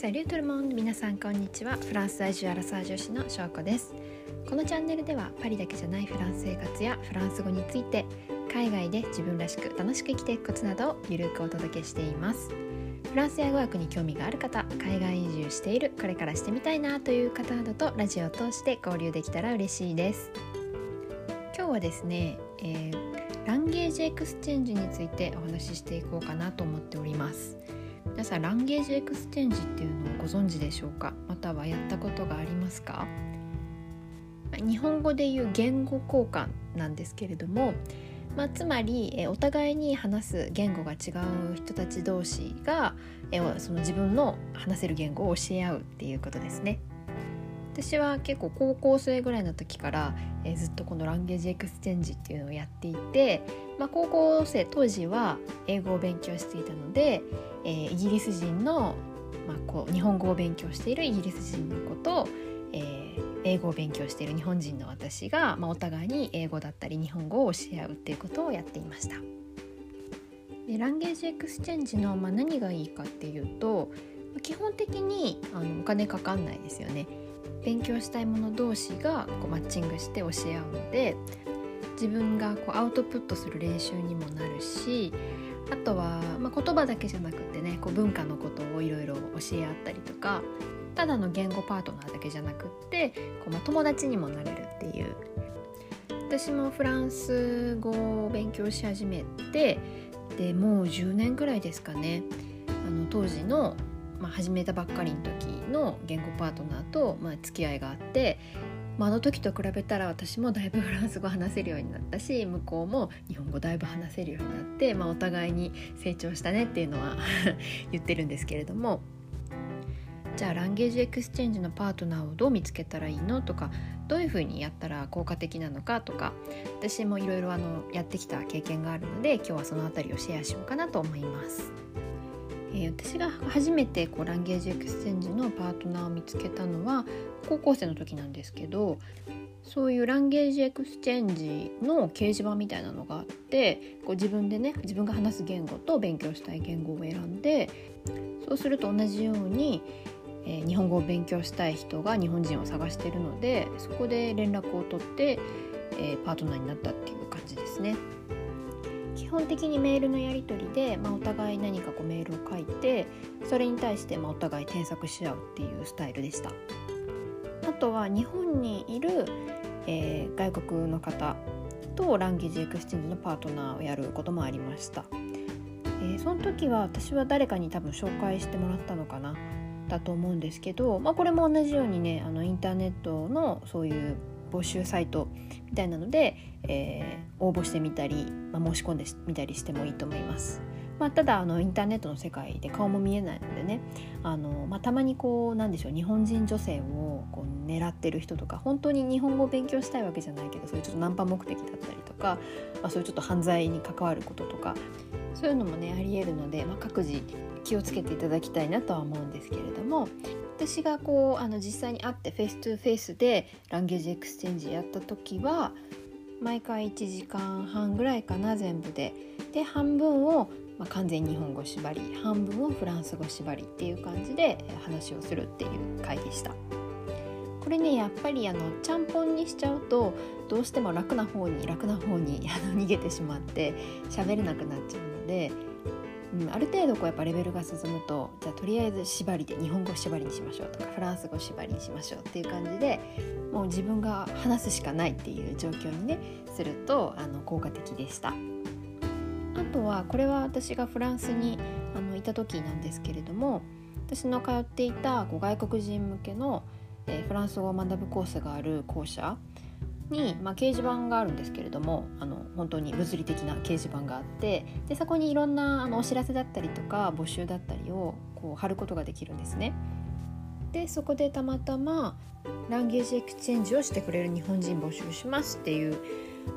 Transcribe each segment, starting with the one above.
Salut tout le monde 皆さんこんにちは。フランス在住アラサー女子の翔子です。このチャンネルではパリだけじゃないフランス生活やフランス語について海外で自分らしく楽しく生きていくコツなどをゆるくお届けしています。フランスや語学に興味がある方海外移住しているこれからしてみたいなという方などとラジオを通して交流できたら嬉しいです。今日はですね、えー、 language exchange についてお話ししていこうかなと思っております。皆さん language exchange っていうのをご存知でしょうか？またはやったことがありますか？日本語で言う言語交換なんですけれども、まあ、つまりえお互いに話す言語が違う人たち同士がえその自分の話せる言語を教え合うっていうことですね。私は結構高校生ぐらいの時から、えー、ずっとこの language exchange っていうのをやっていて、まあ、高校生当時は英語を勉強していたので、えー、イギリス人の、まあ、こう日本語を勉強しているイギリス人の子と、えー、英語を勉強している日本人の私が、まあ、お互いに英語だったり日本語を教え合うっていうことをやっていました。で language exchange の、まあ、何がいいかっていうと基本的にあのお金かかんないですよね。勉強したいもの同士がこうマッチングして教え合うので自分がこうアウトプットする練習にもなるしあとは、まあ、言葉だけじゃなくてねこう文化のことをいろいろ教え合ったりとかただの言語パートナーだけじゃなくってこう、まあ、友達にもなれるっていう。私もフランス語を勉強し始めてでもう10年ぐらいですかね。あの当時のまあ、始めたばっかりの時の言語パートナーと、まあ、付き合いがあって、まあ、あの時と比べたら私もだいぶフランス語話せるようになったし向こうも日本語だいぶ話せるようになって、まあ、お互いに成長したねっていうのは 言ってるんですけれどもじゃあ language exchange のパートナーをどう見つけたらいいのとかどういうふうにやったら効果的なのかとか私もいろいろやってきた経験があるので今日はその辺りをシェアしようかなと思います。え、私が初めてこう language exchange のパートナーを見つけたのは高校生の時なんですけどそういう language exchange の掲示板みたいなのがあってこう自分でね自分が話す言語と勉強したい言語を選んでそうすると同じように、えー、日本語を勉強したい人が日本人を探してるのでそこで連絡を取って、えー、パートナーになったっていう感じですね。基本的にメールのやり取りで、まあ、お互い何かこうメールを書いてそれに対してまお互い添削し合うっていうスタイルでした。あとは日本にいる、えー、外国の方と language exchange のパートナーをやることもありました、えー、その時は私は誰かに多分紹介してもらったのかなだと思うんですけど、まあ、これも同じようにねあのインターネットのそういう募集サイトみたいなので、えー、応募してみたり、まあ、申し込んでみたりしてもいいと思います。まあ、ただあのインターネットの世界で顔も見えないのでねあの、まあ、たまにこうなんでしょう日本人女性をこう狙ってる人とか本当に日本語を勉強したいわけじゃないけどそういうちょっとナンパ目的だったりとか、まあ、そういうちょっと犯罪に関わることとかそういうのもねありえるので、まあ、各自気をつけていただきたいなとは思うんですけれども私がこうあの実際に会って face to face で language exchange やった時は毎回1時間半ぐらいかな全部でで半分を、まあ、完全日本語縛り半分をフランス語縛りっていう感じで話をするっていう回でした。これねやっぱりあのちゃんぽんにしちゃうとどうしても楽な方に楽な方にあの逃げてしまって喋れなくなっちゃうのでうん、ある程度こうやっぱレベルが進むとじゃあとりあえず縛りで日本語縛りにしましょうとかフランス語縛りにしましょうっていう感じでもう自分が話すしかないっていう状況にねするとあの効果的でした。あとはこれは私がフランスにあのいた時なんですけれども私の通っていたこう外国人向けの、えー、フランス語を学ぶコースがある校舎に、まあ、掲示板があるんですけれどもあの本当に物理的な掲示板があってでそこにいろんなあのお知らせだったりとか募集だったりをこう貼ることができるんですね。でそこでたまたまランゲージエクスチェンジをしてくれる日本人募集しますっていう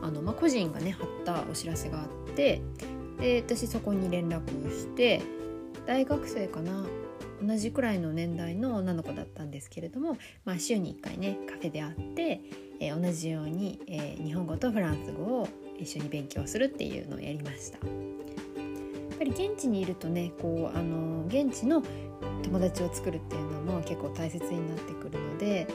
あの、まあ、個人がね貼ったお知らせがあってで私そこに連絡をして大学生かな同じくらいの年代の女の子だったんですけれども、まあ、週に1回ねカフェで会って、えー、同じように、えー、日本語とフランス語を一緒に勉強するっていうのをやりました。やっぱり現地にいるとねこうあの現地の友達を作るっていうのも結構大切になってくるので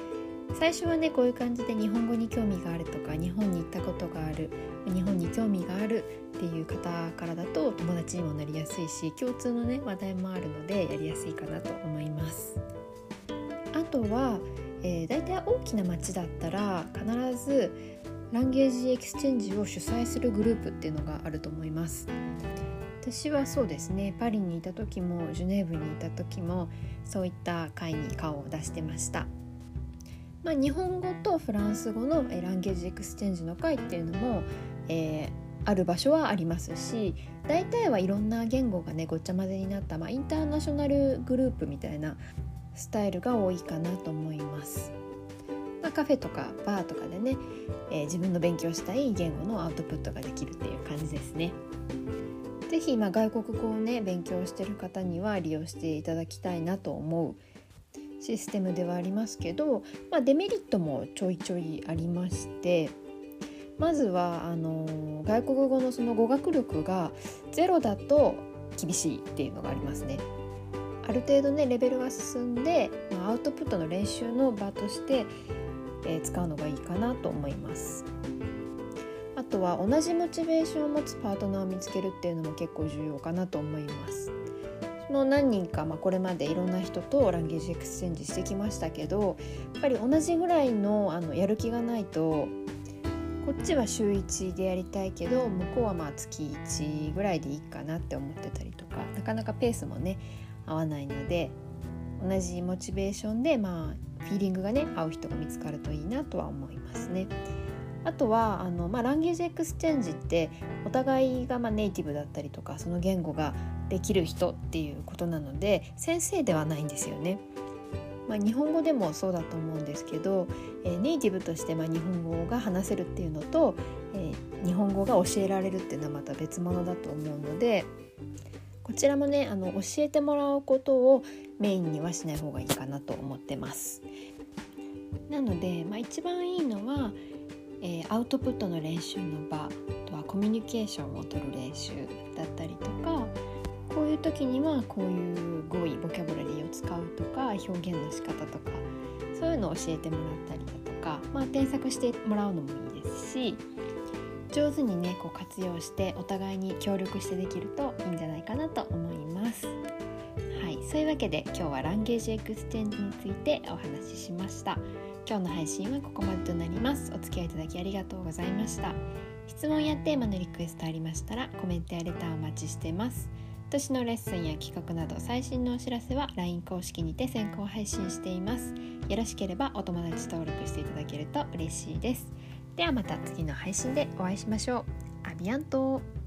最初はねこういう感じで日本語に興味があるとか日本に行ったことがある日本に興味があるっていう方からだと友達にもなりやすいし共通のね話題もあるのでやりやすいかなと思います。あとは、えー、大体大きな町だったら必ずランゲージエクスチェンジを主催するグループっていうのがあると思います私はそうですねパリにいた時もジュネーブにいた時もそういった会に顔を出してましたまあ、日本語とフランス語のランゲージエクスチェンジの会っていうのも、えー、ある場所はありますし大体はいろんな言語がねごっちゃ混ぜになった、まあ、インターナショナルグループみたいなスタイルが多いかなと思います。まあ、カフェとかバーとかでね、えー、自分の勉強したい言語のアウトプットができるっていう感じですね。是非、まあ、外国語をね勉強してる方には利用していただきたいなと思うシステムではありますけど、まあ、デメリットもちょいちょいありましてまずはあの外国語のその語学力がゼロだと厳しいっていうのがありますね。ある程度ねレベルが進んで、まあ、アウトプットの練習の場として、えー、使うのがいいかなと思います。あとは同じモチベーションを持つパートナーを見つけるっていうのも結構重要かなと思います。の何人か、まあ、これまでいろんな人とランゲージエクスチェンジしてきましたけどやっぱり同じぐらいのあのやる気がないとこっちは週1でやりたいけど向こうはまあ月1ぐらいでいいかなって思ってたりとかなかなかペースもね合わないので同じモチベーションでまあフィーリングがね合う人が見つかるといいなとは思いますね。あとはあの、まあ、ランゲージエクスチェンジってお互いがまあネイティブだったりとかその言語ができる人っていうことなので先生ではないんですよね。まあ、日本語でもそうだと思うんですけど、えー、ネイティブとしてまあ日本語が話せるっていうのと、えー、日本語が教えられるっていうのはまた別物だと思うのでこちらもねあの教えてもらうことをメインにはしない方がいいかなと思ってます。なので、まあ、一番いいのは、えー、アウトプットの練習の場はコミュニケーションをとる練習だったりとかこういう時にはこういう語彙ボキャブラリーを使うとか表現の仕方とかそういうのを教えてもらったりだとか、まあ、添削してもらうのもいいですし上手にねこう活用してお互いに協力してできるといいんじゃないかなと思います。はい、そういうわけで今日はランゲージエクスチェンジについてお話ししました。今日の配信はここまでとなります。お付き合いいただきありがとうございました。質問やテーマのリクエストありましたらコメントやレターお待ちしてます。私のレッスンや企画など最新のお知らせは LINE 公式にて先行配信しています。よろしければお友達登録していただけると嬉しいです。ではまた次の配信でお会いしましょう。アビアント。